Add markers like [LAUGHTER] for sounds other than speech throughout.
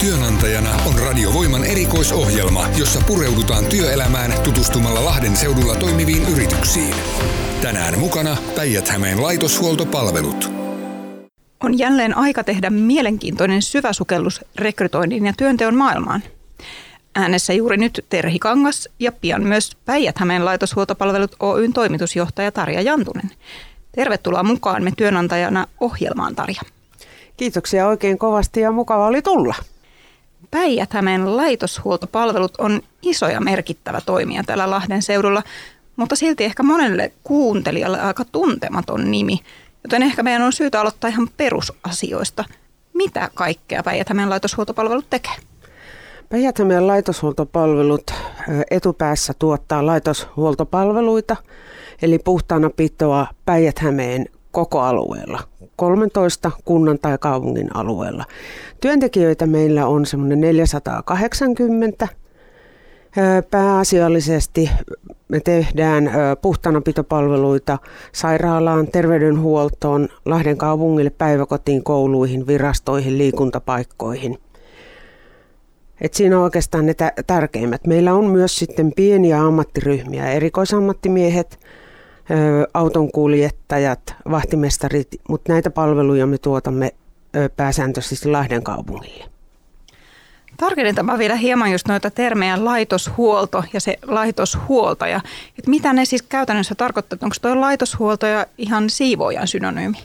Työnantajana on Radiovoiman erikoisohjelma, jossa pureudutaan työelämään tutustumalla Lahden seudulla toimiviin yrityksiin. Tänään mukana Päijät-Hämeen laitoshuoltopalvelut. On jälleen aika tehdä mielenkiintoinen syväsukellus rekrytoinnin ja työnteon maailmaan. Äänessä juuri nyt Terhi Kangas ja pian myös Päijät-Hämeen laitoshuoltopalvelut Oyn toimitusjohtaja Tarja Jantunen. Tervetuloa mukaan me työnantajana ohjelmaan, Tarja. Kiitoksia oikein kovasti ja mukava oli tulla. Päijät-Hämeen laitoshuoltopalvelut on iso ja merkittävä toimija täällä Lahden seudulla, mutta silti ehkä monelle kuuntelijalle aika tuntematon nimi, joten ehkä meidän on syytä aloittaa ihan perusasioista. Mitä kaikkea Päijät-Hämeen laitoshuoltopalvelut tekee? Päijät-Hämeen laitoshuoltopalvelut etupäässä tuottaa laitoshuoltopalveluita, eli puhtaana pitoa Päijät-Hämeen koko alueella, 13 kunnan tai kaupungin alueella. Työntekijöitä meillä on semmoinen 480. Pääasiallisesti me tehdään puhtaanapitopalveluita sairaalaan, terveydenhuoltoon, Lahden kaupungille, päiväkotiin, kouluihin, virastoihin, liikuntapaikkoihin. Et siinä on oikeastaan ne tärkeimmät. Meillä on myös sitten pieniä ammattiryhmiä, erikoisammattimiehet, autonkuljettajat, vahtimestarit, mutta näitä palveluja me tuotamme pääsääntöisesti Lahden kaupungille. Tarkennetaan vielä hieman just noita termejä laitoshuolto ja se laitoshuoltaja. Et mitä ne siis käytännössä tarkoittaa? Onko tuo laitoshuoltaja ihan siivoojan synonyymi?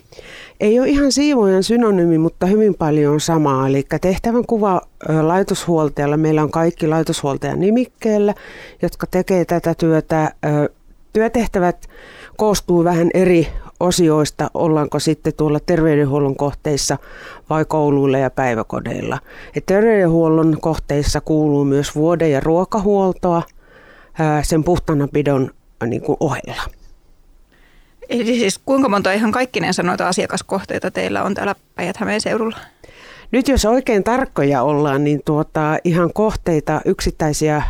Ei ole ihan siivoojan synonyymi, mutta hyvin paljon samaa. Eli tehtävän kuva laitoshuoltajalla, meillä on kaikki laitoshuoltajan nimikkeellä, jotka tekee tätä työtä. Työtehtävät koostuu vähän eri osioista, ollaanko sitten tuolla terveydenhuollon kohteissa vai kouluilla ja päiväkodeilla. Et terveydenhuollon kohteissa kuuluu myös vuode- ja ruokahuoltoa sen puhtaanapidon niin kuin ohella. Eli siis kuinka monta ihan kaikkinensa noita asiakaskohteita teillä on täällä Päijät-Hämeen seudulla? Nyt jos oikein tarkkoja ollaan, niin tuota, ihan kohteita, yksittäisiä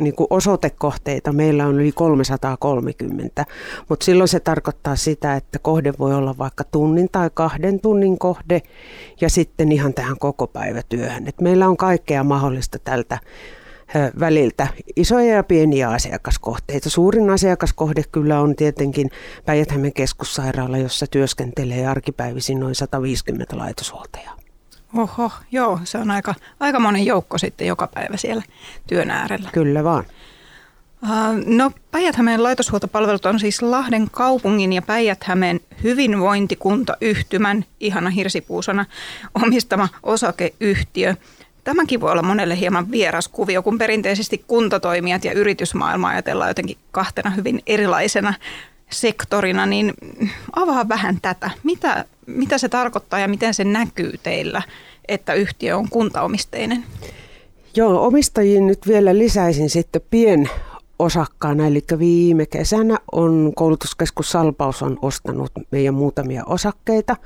niin kuin osoitekohteita meillä on yli 330, mutta silloin se tarkoittaa sitä, että kohde voi olla vaikka tunnin tai kahden tunnin kohde ja sitten ihan tähän koko päivätyöhön. Et meillä on kaikkea mahdollista tältä väliltä isoja ja pieniä asiakaskohteita. Suurin asiakaskohde kyllä on tietenkin päijät keskussairaala, jossa työskentelee arkipäivisin noin 150 laitoshuoltajaa. Oho, joo, se on aika, aika monen joukko sitten joka päivä siellä työn äärellä. Kyllä vaan. No Päijät-Hämeen laitoshuoltopalvelut on siis Lahden kaupungin ja Päijät-Hämeen hyvinvointikuntayhtymän, ihana hirsipuusona, omistama osakeyhtiö. Tämäkin voi olla monelle hieman vieras kuvio, kun perinteisesti kuntatoimijat ja yritysmaailma ajatellaan jotenkin kahtena hyvin erilaisena sektorina, niin avaa vähän tätä. Mitä, mitä se tarkoittaa ja miten se näkyy teillä, että yhtiö on kuntaomisteinen? Joo, omistajiin nyt vielä lisäisin sitten pien osakkaana, eli viime kesänä on koulutuskeskus Salpaus on ostanut meidän muutamia osakkeita.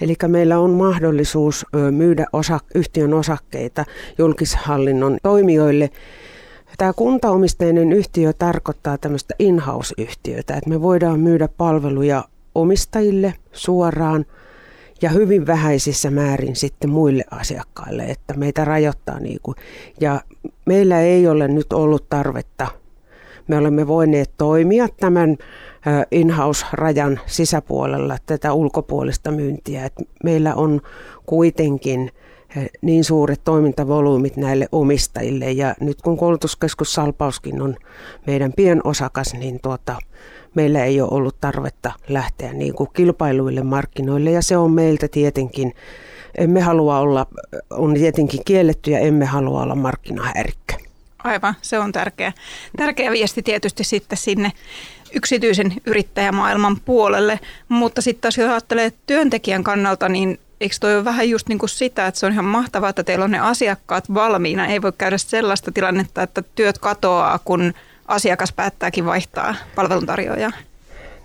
Eli meillä on mahdollisuus myydä osa, yhtiön osakkeita julkishallinnon toimijoille Tämä kuntaomisteinen yhtiö tarkoittaa tämmöistä in-house-yhtiötä, että me voidaan myydä palveluja omistajille suoraan ja hyvin vähäisissä määrin sitten muille asiakkaille, että meitä rajoittaa niin kuin. Ja meillä ei ole nyt ollut tarvetta. Me olemme voineet toimia tämän in-house-rajan sisäpuolella tätä ulkopuolista myyntiä. että meillä on kuitenkin niin suuret toimintavolyymit näille omistajille. Ja nyt kun koulutuskeskus Salpauskin on meidän pienosakas, niin tuota, meillä ei ole ollut tarvetta lähteä niin kuin kilpailuille markkinoille. Ja se on meiltä tietenkin, emme halua olla, on tietenkin kielletty ja emme halua olla markkinahäirikkö. Aivan, se on tärkeä. Tärkeä viesti tietysti sitten sinne yksityisen yrittäjämaailman puolelle, mutta sitten taas jos ajattelee työntekijän kannalta, niin eikö toi ole vähän just niin kuin sitä, että se on ihan mahtavaa, että teillä on ne asiakkaat valmiina. Ei voi käydä sellaista tilannetta, että työt katoaa, kun asiakas päättääkin vaihtaa palveluntarjoajaa.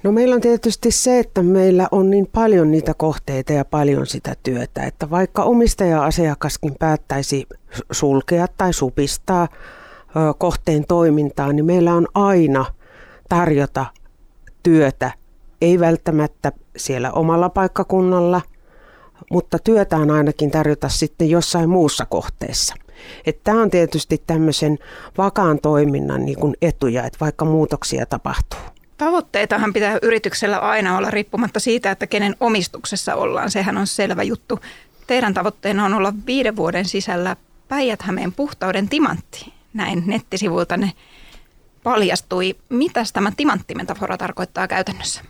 No meillä on tietysti se, että meillä on niin paljon niitä kohteita ja paljon sitä työtä, että vaikka omistaja-asiakaskin päättäisi sulkea tai supistaa kohteen toimintaa, niin meillä on aina tarjota työtä, ei välttämättä siellä omalla paikkakunnalla – mutta työtä on ainakin tarjota sitten jossain muussa kohteessa. Tämä on tietysti tämmöisen vakaan toiminnan niin etuja, että vaikka muutoksia tapahtuu. Tavoitteitahan pitää yrityksellä aina olla riippumatta siitä, että kenen omistuksessa ollaan. Sehän on selvä juttu. Teidän tavoitteena on olla viiden vuoden sisällä päijät puhtauden timantti. Näin nettisivuilta ne paljastui. Mitä tämä timanttimetafora tarkoittaa käytännössä?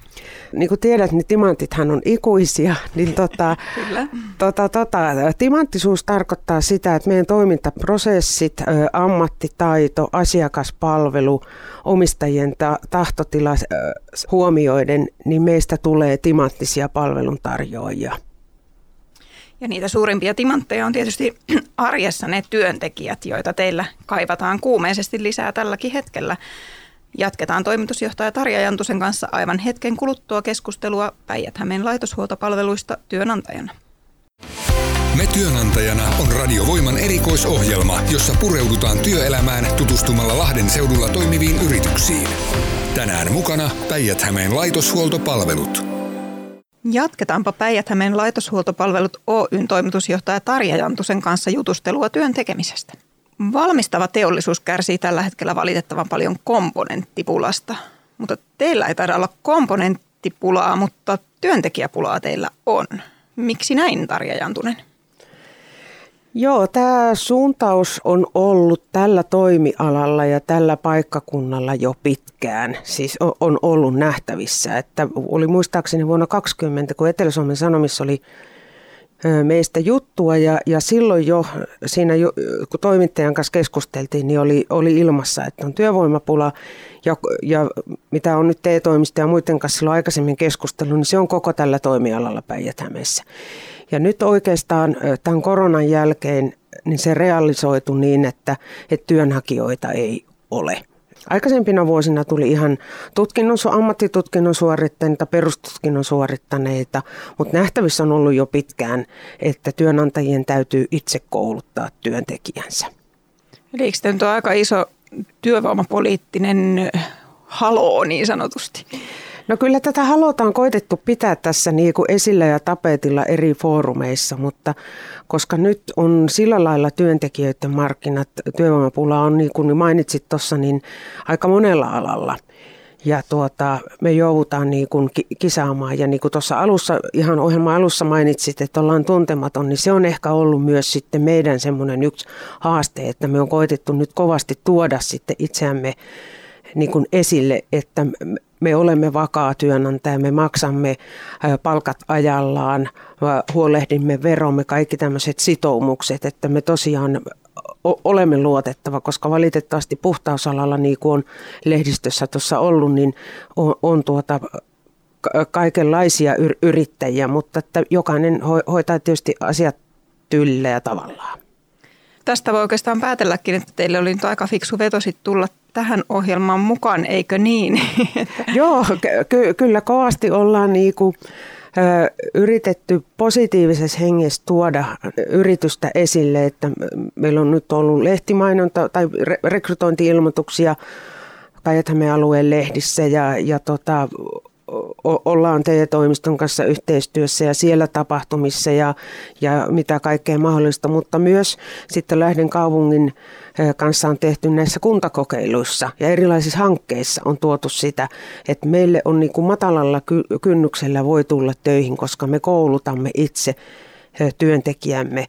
Niin kuin tiedät, niin timantithan on ikuisia. [LAUGHS] Niin tota, Kyllä. Tota, tota, timanttisuus tarkoittaa sitä, että meidän toimintaprosessit, ammattitaito, asiakaspalvelu, omistajien ta- tahtotila huomioiden, niin meistä tulee timanttisia palveluntarjoajia. Ja niitä suurimpia timantteja on tietysti [CLEARS THROAT] arjessa ne työntekijät, joita teillä kaivataan kuumeisesti lisää tälläkin hetkellä. Jatketaan toimitusjohtaja Tarja Jantusen kanssa aivan hetken kuluttua keskustelua päijät laitoshuoltopalveluista työnantajana. Me työnantajana on Radiovoiman erikoisohjelma, jossa pureudutaan työelämään tutustumalla Lahden seudulla toimiviin yrityksiin. Tänään mukana päijät laitoshuoltopalvelut. Jatketaanpa päijät laitoshuoltopalvelut Oyn toimitusjohtaja Tarja Jantusen kanssa jutustelua työn tekemisestä. Valmistava teollisuus kärsii tällä hetkellä valitettavan paljon komponenttipulasta, mutta teillä ei taida olla komponenttipulaa, mutta työntekijäpulaa teillä on. Miksi näin, Tarja Jantunen? Joo, tämä suuntaus on ollut tällä toimialalla ja tällä paikkakunnalla jo pitkään. Siis on ollut nähtävissä, että oli muistaakseni vuonna 2020, kun Etelä-Suomen Sanomissa oli meistä juttua ja, ja silloin jo siinä, kun toimittajan kanssa keskusteltiin, niin oli, oli ilmassa, että on työvoimapula ja, ja mitä on nyt TE-toimista ja muiden kanssa silloin aikaisemmin keskustellut, niin se on koko tällä toimialalla päijät Ja nyt oikeastaan tämän koronan jälkeen niin se realisoitu niin, että, että työnhakijoita ei ole. Aikaisempina vuosina tuli ihan tutkinnon, ammattitutkinnon suorittaneita, perustutkinnon suorittaneita, mutta nähtävissä on ollut jo pitkään, että työnantajien täytyy itse kouluttaa työntekijänsä. Eli eikö tämä aika iso työvoimapoliittinen haloo niin sanotusti? No kyllä tätä halutaan koitettu pitää tässä niin kuin esillä ja tapetilla eri foorumeissa, mutta koska nyt on sillä lailla työntekijöiden markkinat, työvoimapula on niin kuin mainitsit tuossa, niin aika monella alalla. Ja tuota, me joudutaan niin kuin kisaamaan. Ja niin kuin tuossa alussa, ihan ohjelman alussa mainitsit, että ollaan tuntematon, niin se on ehkä ollut myös sitten meidän semmoinen yksi haaste, että me on koitettu nyt kovasti tuoda sitten itseämme niin kuin esille, että me olemme vakaa työnantaja, me maksamme palkat ajallaan, huolehdimme veromme, kaikki tämmöiset sitoumukset, että me tosiaan olemme luotettava, koska valitettavasti puhtausalalla, niin kuin on lehdistössä tuossa ollut, niin on, on tuota kaikenlaisia yrittäjiä, mutta että jokainen hoitaa tietysti asiat tyllä ja tavallaan. Tästä voi oikeastaan päätelläkin, että teille oli nyt aika fiksu veto tulla tähän ohjelmaan mukaan, eikö niin? [LAUGHS] Joo, ky- kyllä kovasti ollaan niin kuin, ö, yritetty positiivisessa hengessä tuoda yritystä esille, että meillä on nyt ollut lehtimainonta tai re- rekrytointi-ilmoituksia päijät alueen lehdissä ja, ja tota, ollaan TE-toimiston kanssa yhteistyössä ja siellä tapahtumissa ja, ja mitä kaikkea mahdollista, mutta myös sitten Lähden kaupungin kanssa on tehty näissä kuntakokeiluissa ja erilaisissa hankkeissa on tuotu sitä, että meille on niin kuin matalalla kynnyksellä voi tulla töihin, koska me koulutamme itse työntekijämme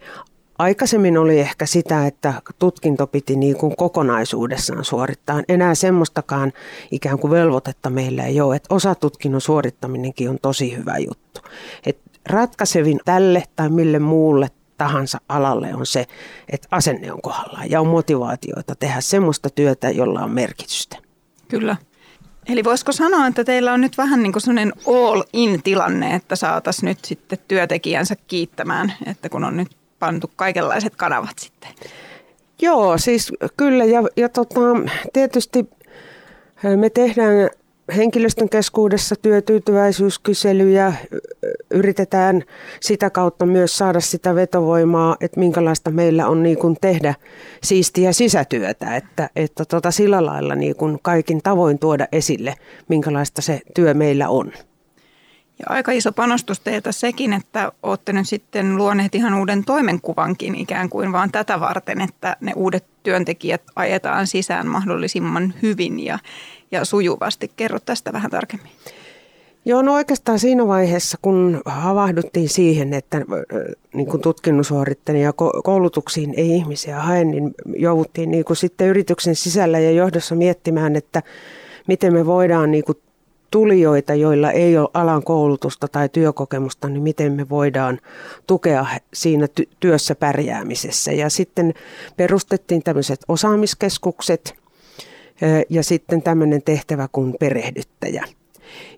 Aikaisemmin oli ehkä sitä, että tutkinto piti niin kuin kokonaisuudessaan suorittaa. Enää semmoistakaan ikään kuin velvoitetta meillä ei ole. Että osatutkinnon suorittaminenkin on tosi hyvä juttu. Et ratkaisevin tälle tai mille muulle tahansa alalle on se, että asenne on kohdallaan ja on motivaatioita tehdä semmoista työtä, jolla on merkitystä. Kyllä. Eli voisiko sanoa, että teillä on nyt vähän niin kuin sellainen all-in-tilanne, että saataisiin nyt sitten työntekijänsä kiittämään, että kun on nyt pantu kaikenlaiset kanavat sitten. Joo, siis kyllä ja, ja tota, tietysti me tehdään henkilöstön keskuudessa työtyytyväisyyskyselyjä, yritetään sitä kautta myös saada sitä vetovoimaa, että minkälaista meillä on niin kuin tehdä siistiä sisätyötä, että, että tota sillä lailla niin kuin kaikin tavoin tuoda esille, minkälaista se työ meillä on. Ja aika iso panostus teiltä sekin, että olette nyt sitten luoneet ihan uuden toimenkuvankin ikään kuin vaan tätä varten, että ne uudet työntekijät ajetaan sisään mahdollisimman hyvin ja, ja sujuvasti. Kerro tästä vähän tarkemmin. Joo, no oikeastaan siinä vaiheessa, kun havahduttiin siihen, että niin kuin ja koulutuksiin ei ihmisiä hae, niin jouduttiin niin kuin sitten yrityksen sisällä ja johdossa miettimään, että miten me voidaan niin kuin tulijoita, joilla ei ole alan koulutusta tai työkokemusta, niin miten me voidaan tukea siinä ty- työssä pärjäämisessä. Ja sitten perustettiin tämmöiset osaamiskeskukset ja sitten tämmöinen tehtävä kuin perehdyttäjä.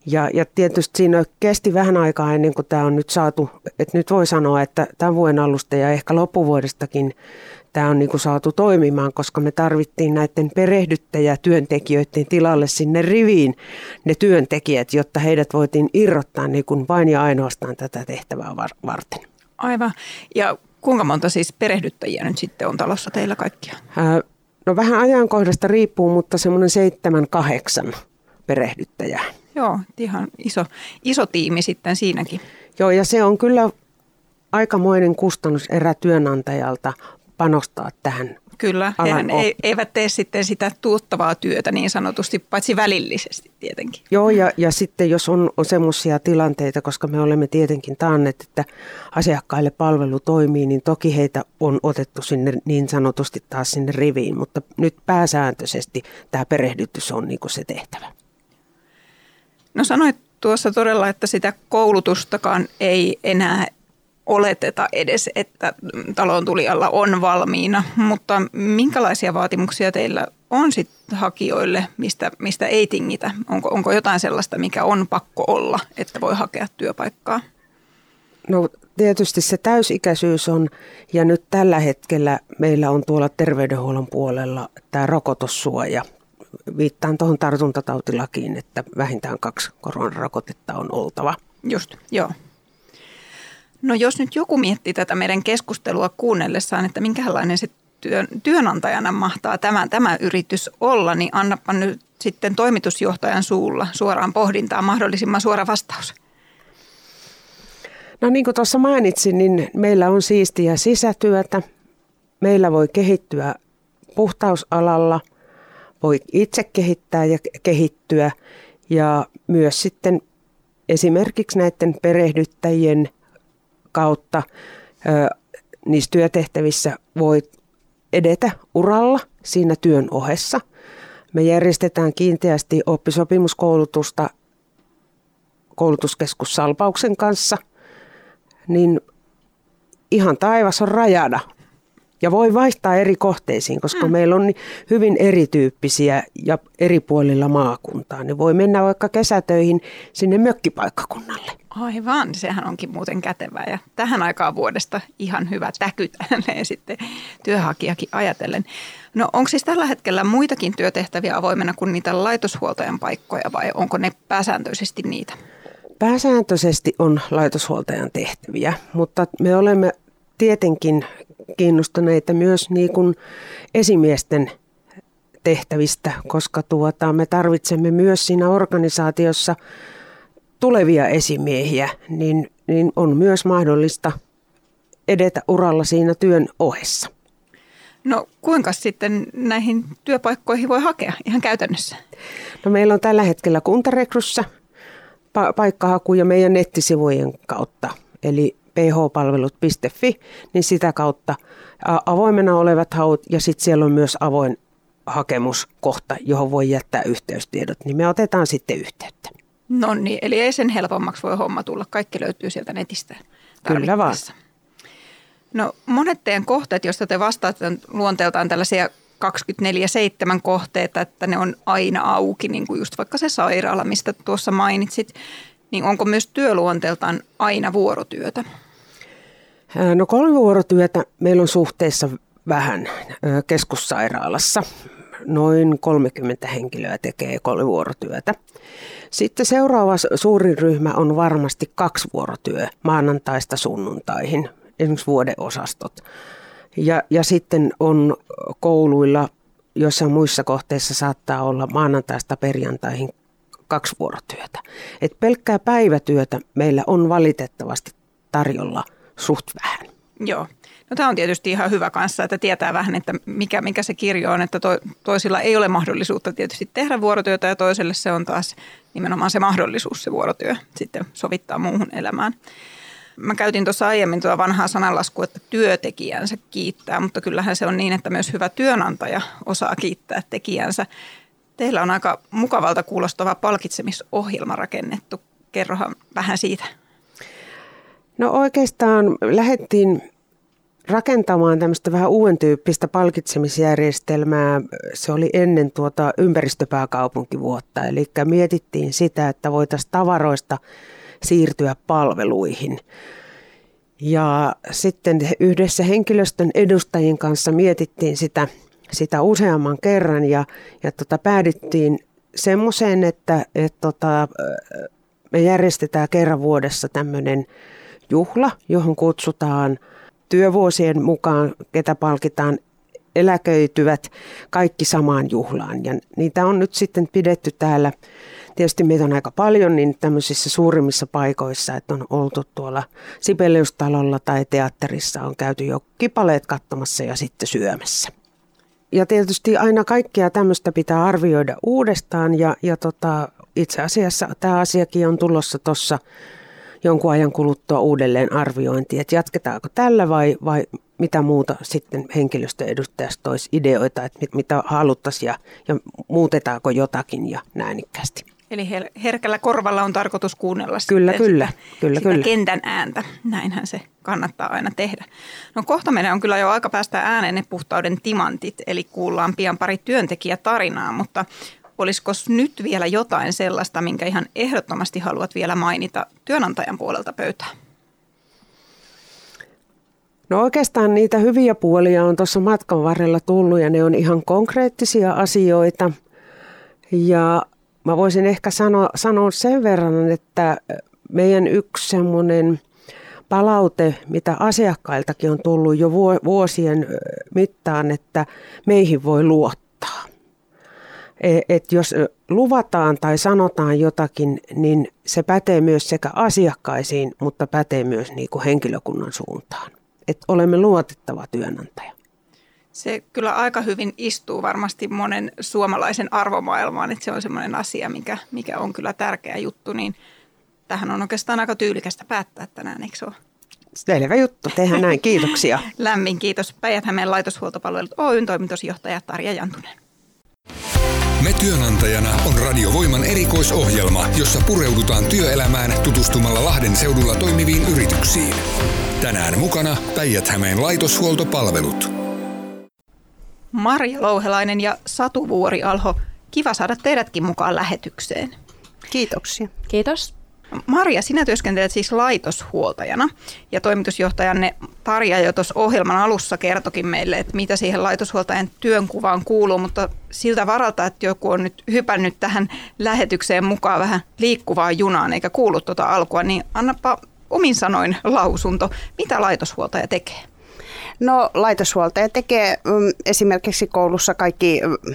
Ja, ja tietysti siinä kesti vähän aikaa ennen kuin tämä on nyt saatu, että nyt voi sanoa, että tämän vuoden alusta ja ehkä loppuvuodestakin tämä on niin saatu toimimaan, koska me tarvittiin näiden perehdyttäjä työntekijöiden tilalle sinne riviin ne työntekijät, jotta heidät voitiin irrottaa niin kuin vain ja ainoastaan tätä tehtävää varten. Aivan. Ja kuinka monta siis perehdyttäjiä nyt sitten on talossa teillä kaikkia? no vähän ajankohdasta riippuu, mutta semmoinen seitsemän, kahdeksan perehdyttäjää. Joo, ihan iso, iso tiimi sitten siinäkin. Joo, ja se on kyllä aikamoinen kustannus erä työnantajalta panostaa tähän Kyllä, hehän eivät tee sitten sitä tuottavaa työtä niin sanotusti, paitsi välillisesti tietenkin. Joo, ja, ja sitten jos on, on semmoisia tilanteita, koska me olemme tietenkin taanneet, että asiakkaille palvelu toimii, niin toki heitä on otettu sinne niin sanotusti taas sinne riviin, mutta nyt pääsääntöisesti tämä perehdytys on niin kuin se tehtävä. No sanoit tuossa todella, että sitä koulutustakaan ei enää oleteta edes, että talon tulijalla on valmiina, mutta minkälaisia vaatimuksia teillä on sitten hakijoille, mistä, mistä ei tingitä? Onko, onko jotain sellaista, mikä on pakko olla, että voi hakea työpaikkaa? No tietysti se täysikäisyys on, ja nyt tällä hetkellä meillä on tuolla terveydenhuollon puolella tämä rokotussuoja. Viittaan tuohon tartuntatautilakiin, että vähintään kaksi koronarokotetta on oltava. Just, joo. No jos nyt joku miettii tätä meidän keskustelua kuunnellessaan, että minkälainen se työn, työnantajana mahtaa tämä, tämä yritys olla, niin annapa nyt sitten toimitusjohtajan suulla suoraan pohdintaan mahdollisimman suora vastaus. No niin kuin tuossa mainitsin, niin meillä on siistiä sisätyötä. Meillä voi kehittyä puhtausalalla, voi itse kehittää ja kehittyä ja myös sitten esimerkiksi näiden perehdyttäjien – kautta ö, niissä työtehtävissä voi edetä uralla siinä työn ohessa. Me järjestetään kiinteästi oppisopimuskoulutusta koulutuskeskus Salpauksen kanssa, niin ihan taivas on rajana ja voi vaihtaa eri kohteisiin, koska mm. meillä on hyvin erityyppisiä ja eri puolilla maakuntaa. Niin voi mennä vaikka kesätöihin sinne mökkipaikkakunnalle. Aivan, sehän onkin muuten kätevää ja tähän aikaan vuodesta ihan hyvä täky [LAUGHS] sitten työhakijakin ajatellen. No onko siis tällä hetkellä muitakin työtehtäviä avoimena kuin niitä laitoshuoltajan paikkoja vai onko ne pääsääntöisesti niitä? Pääsääntöisesti on laitoshuoltajan tehtäviä, mutta me olemme tietenkin kiinnostuneita myös niin kuin esimiesten tehtävistä, koska tuota, me tarvitsemme myös siinä organisaatiossa tulevia esimiehiä, niin, niin on myös mahdollista edetä uralla siinä työn ohessa. No kuinka sitten näihin työpaikkoihin voi hakea ihan käytännössä? No meillä on tällä hetkellä kuntarekryssä pa- paikkahaku ja meidän nettisivujen kautta. Eli phpalvelut.fi, niin sitä kautta avoimena olevat haut ja sitten siellä on myös avoin hakemuskohta, johon voi jättää yhteystiedot, niin me otetaan sitten yhteyttä. No niin, eli ei sen helpommaksi voi homma tulla. Kaikki löytyy sieltä netistä. Kyllä vaan. No monet teidän kohteet, joista te vastaatte, on luonteeltaan tällaisia 24-7 kohteita, että ne on aina auki, niin kuin just vaikka se sairaala, mistä tuossa mainitsit. Niin onko myös työluonteeltaan aina vuorotyötä? No kolmivuorotyötä meillä on suhteessa vähän keskussairaalassa. Noin 30 henkilöä tekee kolmivuorotyötä. Sitten seuraava suuri ryhmä on varmasti kaksivuorotyö maanantaista sunnuntaihin, esimerkiksi vuodeosastot. Ja, ja sitten on kouluilla, joissa muissa kohteissa saattaa olla maanantaista perjantaihin kaksi vuorotyötä. Et pelkkää päivätyötä meillä on valitettavasti tarjolla suht vähän. Joo. No tämä on tietysti ihan hyvä kanssa, että tietää vähän, että mikä, mikä se kirjo on, että to, toisilla ei ole mahdollisuutta tietysti tehdä vuorotyötä ja toiselle se on taas nimenomaan se mahdollisuus se vuorotyö sitten sovittaa muuhun elämään. Mä käytin tuossa aiemmin tuota vanhaa sananlaskua, että työtekijänsä kiittää, mutta kyllähän se on niin, että myös hyvä työnantaja osaa kiittää tekijänsä. Teillä on aika mukavalta kuulostava palkitsemisohjelma rakennettu. Kerrohan vähän siitä. No oikeastaan lähdettiin rakentamaan tämmöistä vähän uuden tyyppistä palkitsemisjärjestelmää. Se oli ennen tuota ympäristöpääkaupunkivuotta, eli mietittiin sitä, että voitaisiin tavaroista siirtyä palveluihin. Ja sitten yhdessä henkilöstön edustajien kanssa mietittiin sitä, sitä useamman kerran ja, ja tota, päädyttiin semmoiseen, että et tota, me järjestetään kerran vuodessa tämmöinen juhla, johon kutsutaan työvuosien mukaan, ketä palkitaan eläköityvät kaikki samaan juhlaan. Ja niitä on nyt sitten pidetty täällä Tietysti meitä on aika paljon niin tämmöisissä suurimmissa paikoissa, että on oltu tuolla Sibeliustalolla tai teatterissa, on käyty jo kipaleet katsomassa ja sitten syömässä. Ja tietysti aina kaikkea tämmöistä pitää arvioida uudestaan ja, ja tota, itse asiassa tämä asiakin on tulossa tuossa jonkun ajan kuluttua uudelleen arviointi, että jatketaanko tällä vai, vai mitä muuta sitten henkilöstöedustajasta toisi ideoita, että mit, mitä haluttaisiin ja, ja muutetaanko jotakin ja näinikästi. Eli herkällä korvalla on tarkoitus kuunnella kyllä, kyllä, sitä, kyllä, sitä kyllä. kentän ääntä. Näinhän se kannattaa aina tehdä. No kohta meidän on kyllä jo aika päästä ääneen ne puhtauden timantit, eli kuullaan pian pari työntekijätarinaa, mutta olisiko nyt vielä jotain sellaista, minkä ihan ehdottomasti haluat vielä mainita työnantajan puolelta pöytään? No oikeastaan niitä hyviä puolia on tuossa matkan varrella tullut ja ne on ihan konkreettisia asioita. Ja Mä voisin ehkä sanoa, sanoa sen verran, että meidän yksi semmoinen palaute, mitä asiakkailtakin on tullut jo vuosien mittaan, että meihin voi luottaa. E, et jos luvataan tai sanotaan jotakin, niin se pätee myös sekä asiakkaisiin, mutta pätee myös niin kuin henkilökunnan suuntaan. Että olemme luotettava työnantaja. Se kyllä aika hyvin istuu varmasti monen suomalaisen arvomaailmaan, että se on semmoinen asia, mikä, mikä on kyllä tärkeä juttu, niin tähän on oikeastaan aika tyylikästä päättää tänään, eikö ole? Selvä juttu, tehdään näin, kiitoksia. [LAUGHS] Lämmin kiitos Päijät-Hämeen laitoshuoltopalvelut Oyn toimitusjohtaja Tarja Jantunen. Me työnantajana on Radiovoiman erikoisohjelma, jossa pureudutaan työelämään tutustumalla Lahden seudulla toimiviin yrityksiin. Tänään mukana Päijät-Hämeen laitoshuoltopalvelut. Marja Louhelainen ja Satu Vuori-Alho, kiva saada teidätkin mukaan lähetykseen. Kiitoksia. Kiitos. Marja, sinä työskentelet siis laitoshuoltajana ja toimitusjohtajanne Tarja jo tuossa ohjelman alussa kertokin meille, että mitä siihen laitoshuoltajan työnkuvaan kuuluu, mutta siltä varalta, että joku on nyt hypännyt tähän lähetykseen mukaan vähän liikkuvaan junaan eikä kuulu tuota alkua, niin annapa omin sanoin lausunto, mitä laitoshuoltaja tekee? No laitoshuoltaja tekee mm, esimerkiksi koulussa kaikki mm,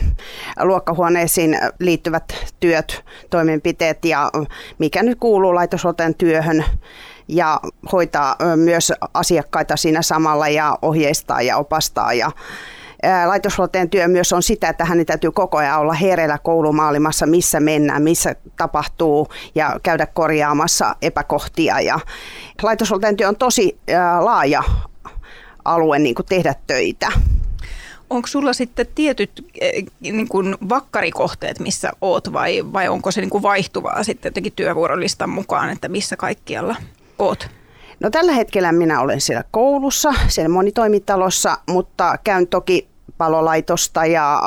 luokkahuoneisiin liittyvät työt, toimenpiteet ja mm, mikä nyt kuuluu laitoshuoltajan työhön ja hoitaa myös asiakkaita siinä samalla ja ohjeistaa ja opastaa ja laitoshuoltajan työ myös on sitä, että hänen täytyy koko ajan olla hereillä koulumaailmassa, missä mennään, missä tapahtuu ja käydä korjaamassa epäkohtia. Ja laitoshuoltajan työ on tosi laaja alue niin kuin tehdä töitä. Onko sulla sitten tietyt eh, niin kuin vakkarikohteet, missä oot vai, vai onko se niin kuin vaihtuvaa sitten jotenkin työvuorolistan mukaan, että missä kaikkialla oot? No tällä hetkellä minä olen siellä koulussa, siellä monitoimitalossa, mutta käyn toki palolaitosta ja,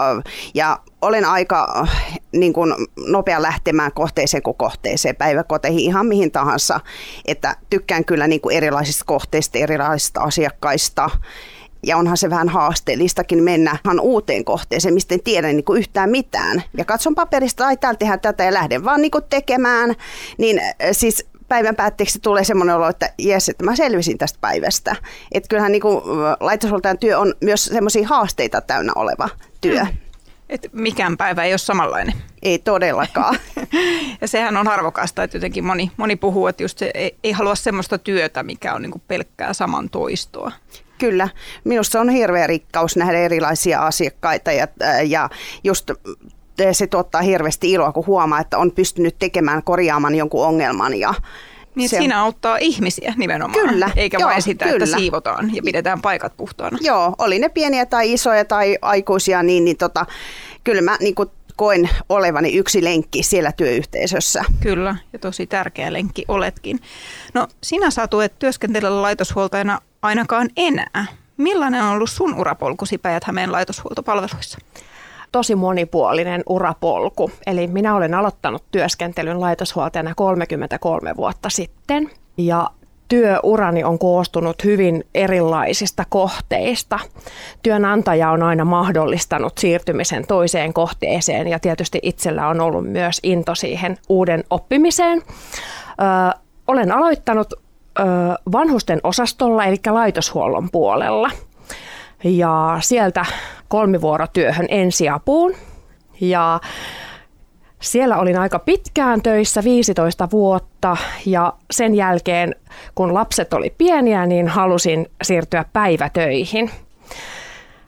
ja olen aika niin kuin, nopea lähtemään kohteeseen kuin kohteeseen, päiväkoteihin, ihan mihin tahansa. Että tykkään kyllä niin kuin erilaisista kohteista, erilaisista asiakkaista. Ja onhan se vähän haasteellistakin mennä ihan uuteen kohteeseen, mistä en tiedä niin kuin yhtään mitään. Ja katson paperista, että täällä tehdään tätä ja lähden vaan niin kuin tekemään. Niin siis päivän päätteeksi tulee semmoinen olo, että jes, että mä selvisin tästä päivästä. Että kyllähän niin laitoshuoltajan työ on myös semmoisia haasteita täynnä oleva työ. Mm. Et mikään päivä ei ole samanlainen. Ei todellakaan. [LAUGHS] Ja sehän on arvokasta, että jotenkin moni, moni puhuu, että just se ei, ei halua semmoista työtä, mikä on niin pelkkää saman toistoa. Kyllä, minusta on hirveä rikkaus nähdä erilaisia asiakkaita ja, ja just se tuottaa hirveästi iloa, kun huomaa, että on pystynyt tekemään, korjaamaan jonkun ongelman ja niin, se... siinä auttaa ihmisiä nimenomaan, kyllä, eikä joo, vain sitä, kyllä. että siivotaan ja pidetään paikat puhtaana. Joo, oli ne pieniä tai isoja tai aikuisia, niin, niin tota, kyllä mä niin kuin koen olevani yksi lenkki siellä työyhteisössä. Kyllä, ja tosi tärkeä lenkki oletkin. No sinä Satu et työskentele laitoshuoltajana ainakaan enää. Millainen on ollut sun urapolkusi Päijät-Hämeen laitoshuoltopalveluissa? Tosi monipuolinen urapolku. Eli minä olen aloittanut työskentelyn laitoshuoltajana 33 vuotta sitten ja työurani on koostunut hyvin erilaisista kohteista. Työnantaja on aina mahdollistanut siirtymisen toiseen kohteeseen ja tietysti itsellä on ollut myös into siihen uuden oppimiseen. Ö, olen aloittanut ö, vanhusten osastolla eli laitoshuollon puolella – ja sieltä kolmivuorotyöhön ensiapuun. Ja siellä olin aika pitkään töissä, 15 vuotta, ja sen jälkeen, kun lapset oli pieniä, niin halusin siirtyä päivätöihin.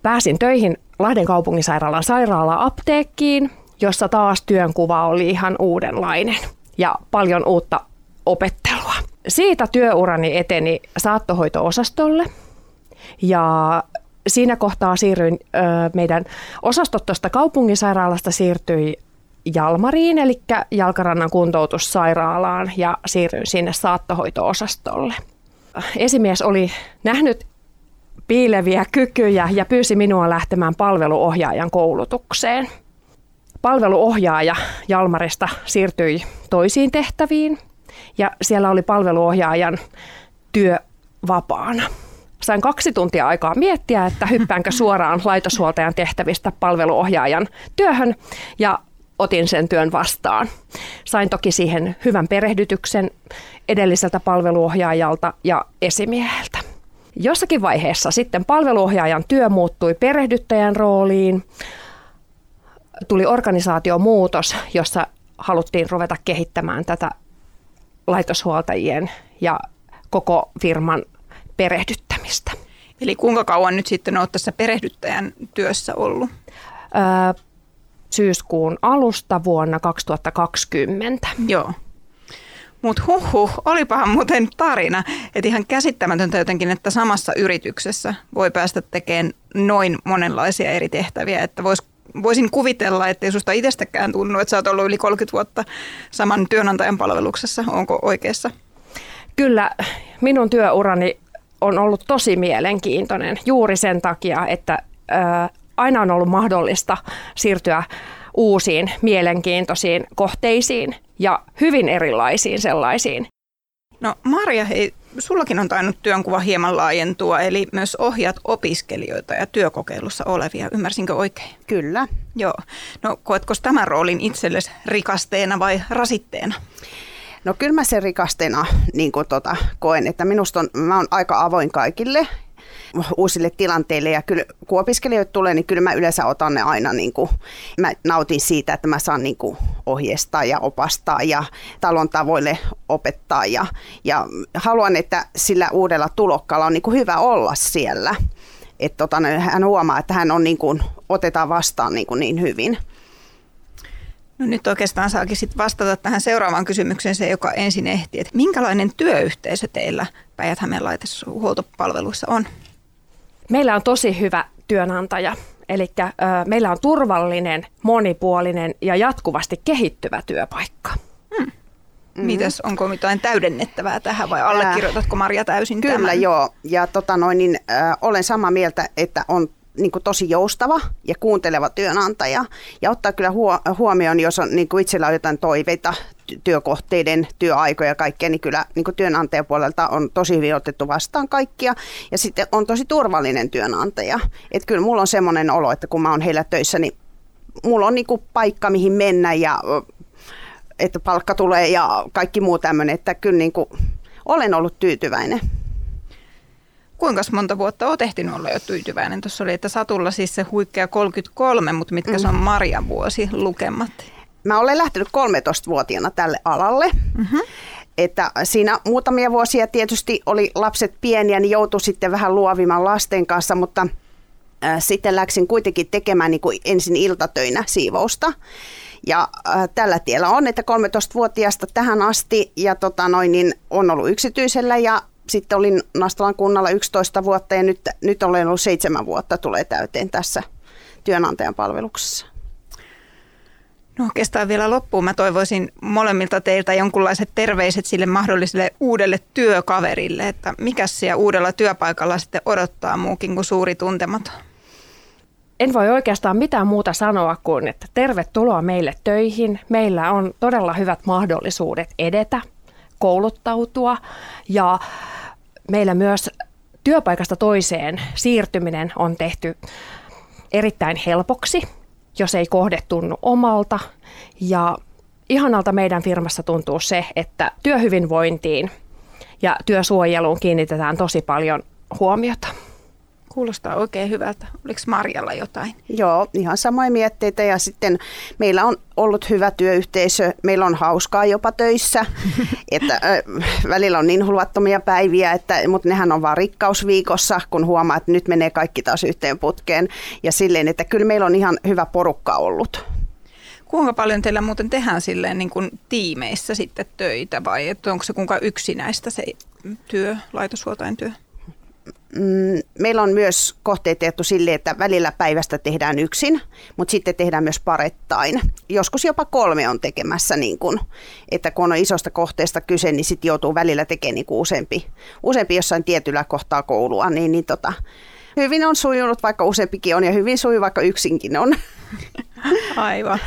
Pääsin töihin Lahden kaupunginsairaalan sairaala-apteekkiin, jossa taas työnkuva oli ihan uudenlainen ja paljon uutta opettelua. Siitä työurani eteni saattohoito-osastolle ja siinä kohtaa siirryin, meidän osastot tuosta kaupunginsairaalasta siirtyi Jalmariin, eli Jalkarannan kuntoutussairaalaan, ja siirryin sinne saattohoito-osastolle. Esimies oli nähnyt piileviä kykyjä ja pyysi minua lähtemään palveluohjaajan koulutukseen. Palveluohjaaja Jalmarista siirtyi toisiin tehtäviin ja siellä oli palveluohjaajan työ vapaana sain kaksi tuntia aikaa miettiä, että hyppäänkö suoraan laitoshuoltajan tehtävistä palveluohjaajan työhön ja otin sen työn vastaan. Sain toki siihen hyvän perehdytyksen edelliseltä palveluohjaajalta ja esimieheltä. Jossakin vaiheessa sitten palveluohjaajan työ muuttui perehdyttäjän rooliin. Tuli organisaatiomuutos, jossa haluttiin ruveta kehittämään tätä laitoshuoltajien ja koko firman perehdyttämistä. Eli kuinka kauan nyt sitten olet tässä perehdyttäjän työssä ollut? Öö, syyskuun alusta vuonna 2020. Joo. Mutta huhhuh, olipahan muuten tarina, että ihan käsittämätöntä jotenkin, että samassa yrityksessä voi päästä tekemään noin monenlaisia eri tehtäviä, että vois, voisin kuvitella, että ei susta itsestäkään tunnu, että sä oot ollut yli 30 vuotta saman työnantajan palveluksessa, onko oikeassa? Kyllä, minun työurani on ollut tosi mielenkiintoinen juuri sen takia, että aina on ollut mahdollista siirtyä uusiin mielenkiintoisiin kohteisiin ja hyvin erilaisiin sellaisiin. No Marja, hei, sullakin on tainnut työnkuva hieman laajentua, eli myös ohjat opiskelijoita ja työkokeilussa olevia. Ymmärsinkö oikein? Kyllä. Joo. No koetko tämän roolin itsellesi rikasteena vai rasitteena? No kyllä mä sen rikastena niin kuin tota, koen, että minusta on, mä oon aika avoin kaikille uusille tilanteille ja kyllä kun opiskelijoita tulee, niin kyllä mä yleensä otan ne aina, niin kuin, mä nautin siitä, että mä saan niin kuin ohjeistaa ja opastaa ja talon tavoille opettaa ja, ja haluan, että sillä uudella tulokkaalla on niin kuin hyvä olla siellä. Että tota, hän huomaa, että hän on niin kuin, otetaan vastaan niin, kuin niin hyvin. No nyt oikeastaan saakin sit vastata tähän seuraavaan kysymykseen se, joka ensin ehti. Että minkälainen työyhteisö teillä Päijät-Hämeen laitoshuoltopalveluissa on? Meillä on tosi hyvä työnantaja. Eli meillä on turvallinen, monipuolinen ja jatkuvasti kehittyvä työpaikka. Hmm. Mm-hmm. Mitäs, onko mitään täydennettävää tähän vai allekirjoitatko Marja täysin Kyllä tämän? joo, ja tota noin, niin, äh, olen samaa mieltä, että on niin kuin tosi joustava ja kuunteleva työnantaja ja ottaa kyllä huomioon, jos on niin kuin itsellä on jotain toiveita työkohteiden, työaikoja ja kaikkea, niin kyllä niin kuin työnantajapuolelta on tosi hyvin otettu vastaan kaikkia. Ja sitten on tosi turvallinen työnantaja. Että kyllä mulla on semmoinen olo, että kun mä oon heillä töissä, niin mulla on niin kuin paikka, mihin mennä ja että palkka tulee ja kaikki muu tämmöinen, että kyllä niin kuin olen ollut tyytyväinen. Kuinka monta vuotta olet ehtinyt olla jo tyytyväinen? Tuossa oli, että Satulla siis se huikea 33, mutta mitkä se on mm. Marjan vuosi lukemat? mä olen lähtenyt 13-vuotiaana tälle alalle. Mm-hmm. Että siinä muutamia vuosia tietysti oli lapset pieniä, niin joutui sitten vähän luovimaan lasten kanssa, mutta äh, sitten läksin kuitenkin tekemään niin kuin ensin iltatöinä siivousta. Ja äh, tällä tiellä on, että 13-vuotiaasta tähän asti ja tota noin, niin on ollut yksityisellä ja sitten olin Nastolan kunnalla 11 vuotta ja nyt, nyt olen ollut seitsemän vuotta tulee täyteen tässä työnantajan palveluksessa. No oikeastaan vielä loppuun mä toivoisin molemmilta teiltä jonkunlaiset terveiset sille mahdolliselle uudelle työkaverille, että mikä siellä uudella työpaikalla sitten odottaa muukin kuin suuri tuntematon? En voi oikeastaan mitään muuta sanoa kuin, että tervetuloa meille töihin. Meillä on todella hyvät mahdollisuudet edetä, kouluttautua ja meillä myös työpaikasta toiseen siirtyminen on tehty erittäin helpoksi, jos ei kohde tunnu omalta. Ja ihanalta meidän firmassa tuntuu se, että työhyvinvointiin ja työsuojeluun kiinnitetään tosi paljon huomiota. Kuulostaa oikein hyvältä. Oliko Marjalla jotain? Joo, ihan samoja mietteitä ja sitten meillä on ollut hyvä työyhteisö, meillä on hauskaa jopa töissä, [LAUGHS] että äh, välillä on niin hulvattomia päiviä, että, mutta nehän on vaan rikkausviikossa, kun huomaa, että nyt menee kaikki taas yhteen putkeen ja silleen, että kyllä meillä on ihan hyvä porukka ollut. Kuinka paljon teillä muuten tehdään silleen niin kuin tiimeissä sitten töitä vai että onko se kuinka yksinäistä se työ, laitoshuoltajan työ? Mm, meillä on myös kohteet tehty sille, että välillä päivästä tehdään yksin, mutta sitten tehdään myös parettain. Joskus jopa kolme on tekemässä, niin kun, että kun on isosta kohteesta kyse, niin sitten joutuu välillä tekemään niin useampi, useampi jossain tietyllä kohtaa koulua. Niin, niin tota, hyvin on sujunut, vaikka useampikin on, ja hyvin sujuu, vaikka yksinkin on. Aivan.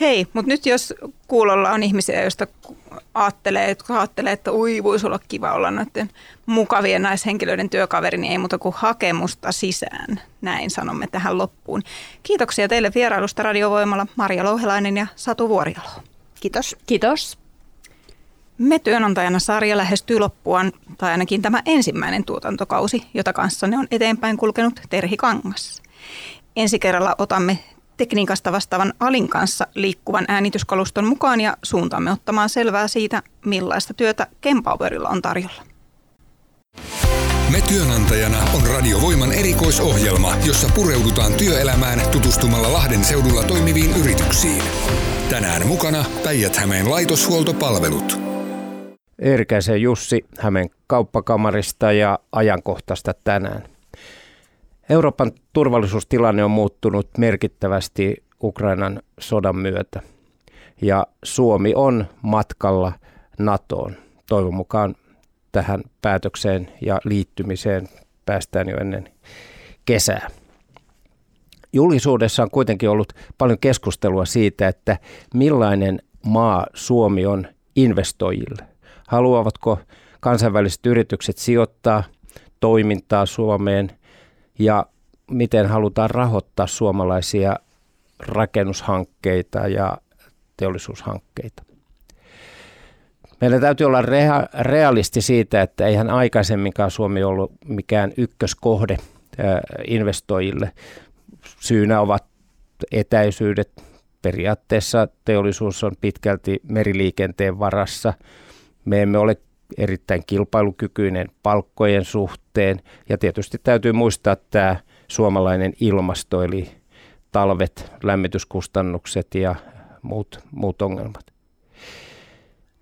Hei, mutta nyt jos kuulolla on ihmisiä, joista ajattelee, jotka ajattelee, että ui, voisi olla kiva olla noiden mukavien naishenkilöiden työkaveri, niin ei muuta kuin hakemusta sisään. Näin sanomme tähän loppuun. Kiitoksia teille vierailusta radiovoimalla Marja Louhelainen ja Satu Vuorialo. Kiitos. Kiitos. Me työnantajana sarja lähestyy loppuaan, tai ainakin tämä ensimmäinen tuotantokausi, jota kanssanne on eteenpäin kulkenut Terhi Kangas. Ensi kerralla otamme tekniikasta vastaavan Alin kanssa liikkuvan äänityskaluston mukaan ja suuntaamme ottamaan selvää siitä, millaista työtä Kempowerilla on tarjolla. Me työnantajana on Radiovoiman erikoisohjelma, jossa pureudutaan työelämään tutustumalla Lahden seudulla toimiviin yrityksiin. Tänään mukana Päijät-Hämeen laitoshuoltopalvelut. Erkäisen Jussi Hämeen kauppakamarista ja ajankohtaista tänään. Euroopan turvallisuustilanne on muuttunut merkittävästi Ukrainan sodan myötä ja Suomi on matkalla NATOon. Toivon mukaan tähän päätökseen ja liittymiseen päästään jo ennen kesää. Julkisuudessa on kuitenkin ollut paljon keskustelua siitä, että millainen maa Suomi on investoijille. Haluavatko kansainväliset yritykset sijoittaa toimintaa Suomeen ja miten halutaan rahoittaa suomalaisia rakennushankkeita ja teollisuushankkeita. Meidän täytyy olla rea- realisti siitä, että eihän aikaisemminkaan Suomi ollut mikään ykköskohde investoijille. Syynä ovat etäisyydet. Periaatteessa teollisuus on pitkälti meriliikenteen varassa. Me emme ole erittäin kilpailukykyinen palkkojen suhteen. Ja tietysti täytyy muistaa tämä suomalainen ilmasto, eli talvet, lämmityskustannukset ja muut, muut ongelmat.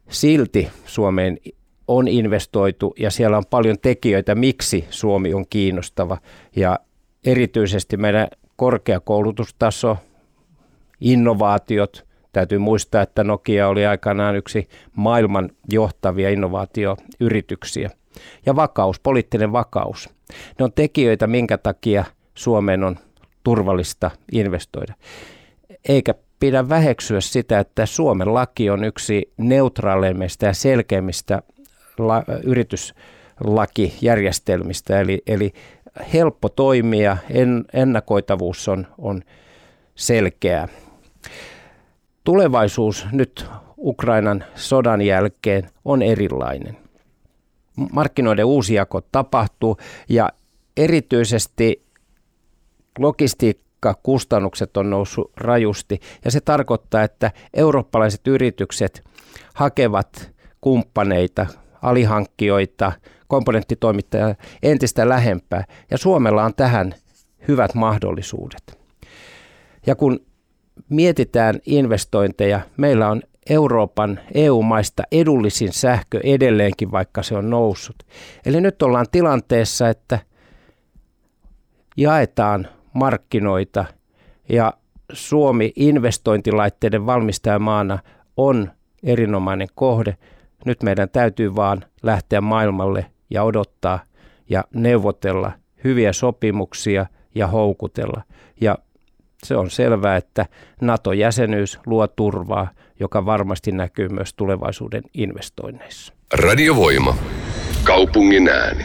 Silti Suomeen on investoitu ja siellä on paljon tekijöitä, miksi Suomi on kiinnostava. Ja erityisesti meidän korkeakoulutustaso, innovaatiot, Täytyy muistaa, että Nokia oli aikanaan yksi maailman johtavia innovaatioyrityksiä. Ja vakaus, poliittinen vakaus. Ne on tekijöitä, minkä takia Suomeen on turvallista investoida. Eikä pidä väheksyä sitä, että Suomen laki on yksi neutraaleimmista ja selkeimmistä la- yrityslakijärjestelmistä, eli, eli helppo toimia, en, ennakoitavuus on, on selkeää. Tulevaisuus nyt Ukrainan sodan jälkeen on erilainen. Markkinoiden uusijako tapahtuu ja erityisesti logistiikka vaikka kustannukset on noussut rajusti. Ja se tarkoittaa, että eurooppalaiset yritykset hakevat kumppaneita, alihankkijoita, komponenttitoimittajia entistä lähempää. Ja Suomella on tähän hyvät mahdollisuudet. Ja kun mietitään investointeja, meillä on Euroopan EU-maista edullisin sähkö edelleenkin, vaikka se on noussut. Eli nyt ollaan tilanteessa, että jaetaan markkinoita ja Suomi investointilaitteiden valmistajamaana on erinomainen kohde. Nyt meidän täytyy vaan lähteä maailmalle ja odottaa ja neuvotella hyviä sopimuksia ja houkutella. Ja se on selvää, että NATO-jäsenyys luo turvaa, joka varmasti näkyy myös tulevaisuuden investoinneissa. Radiovoima. Kaupungin ääni.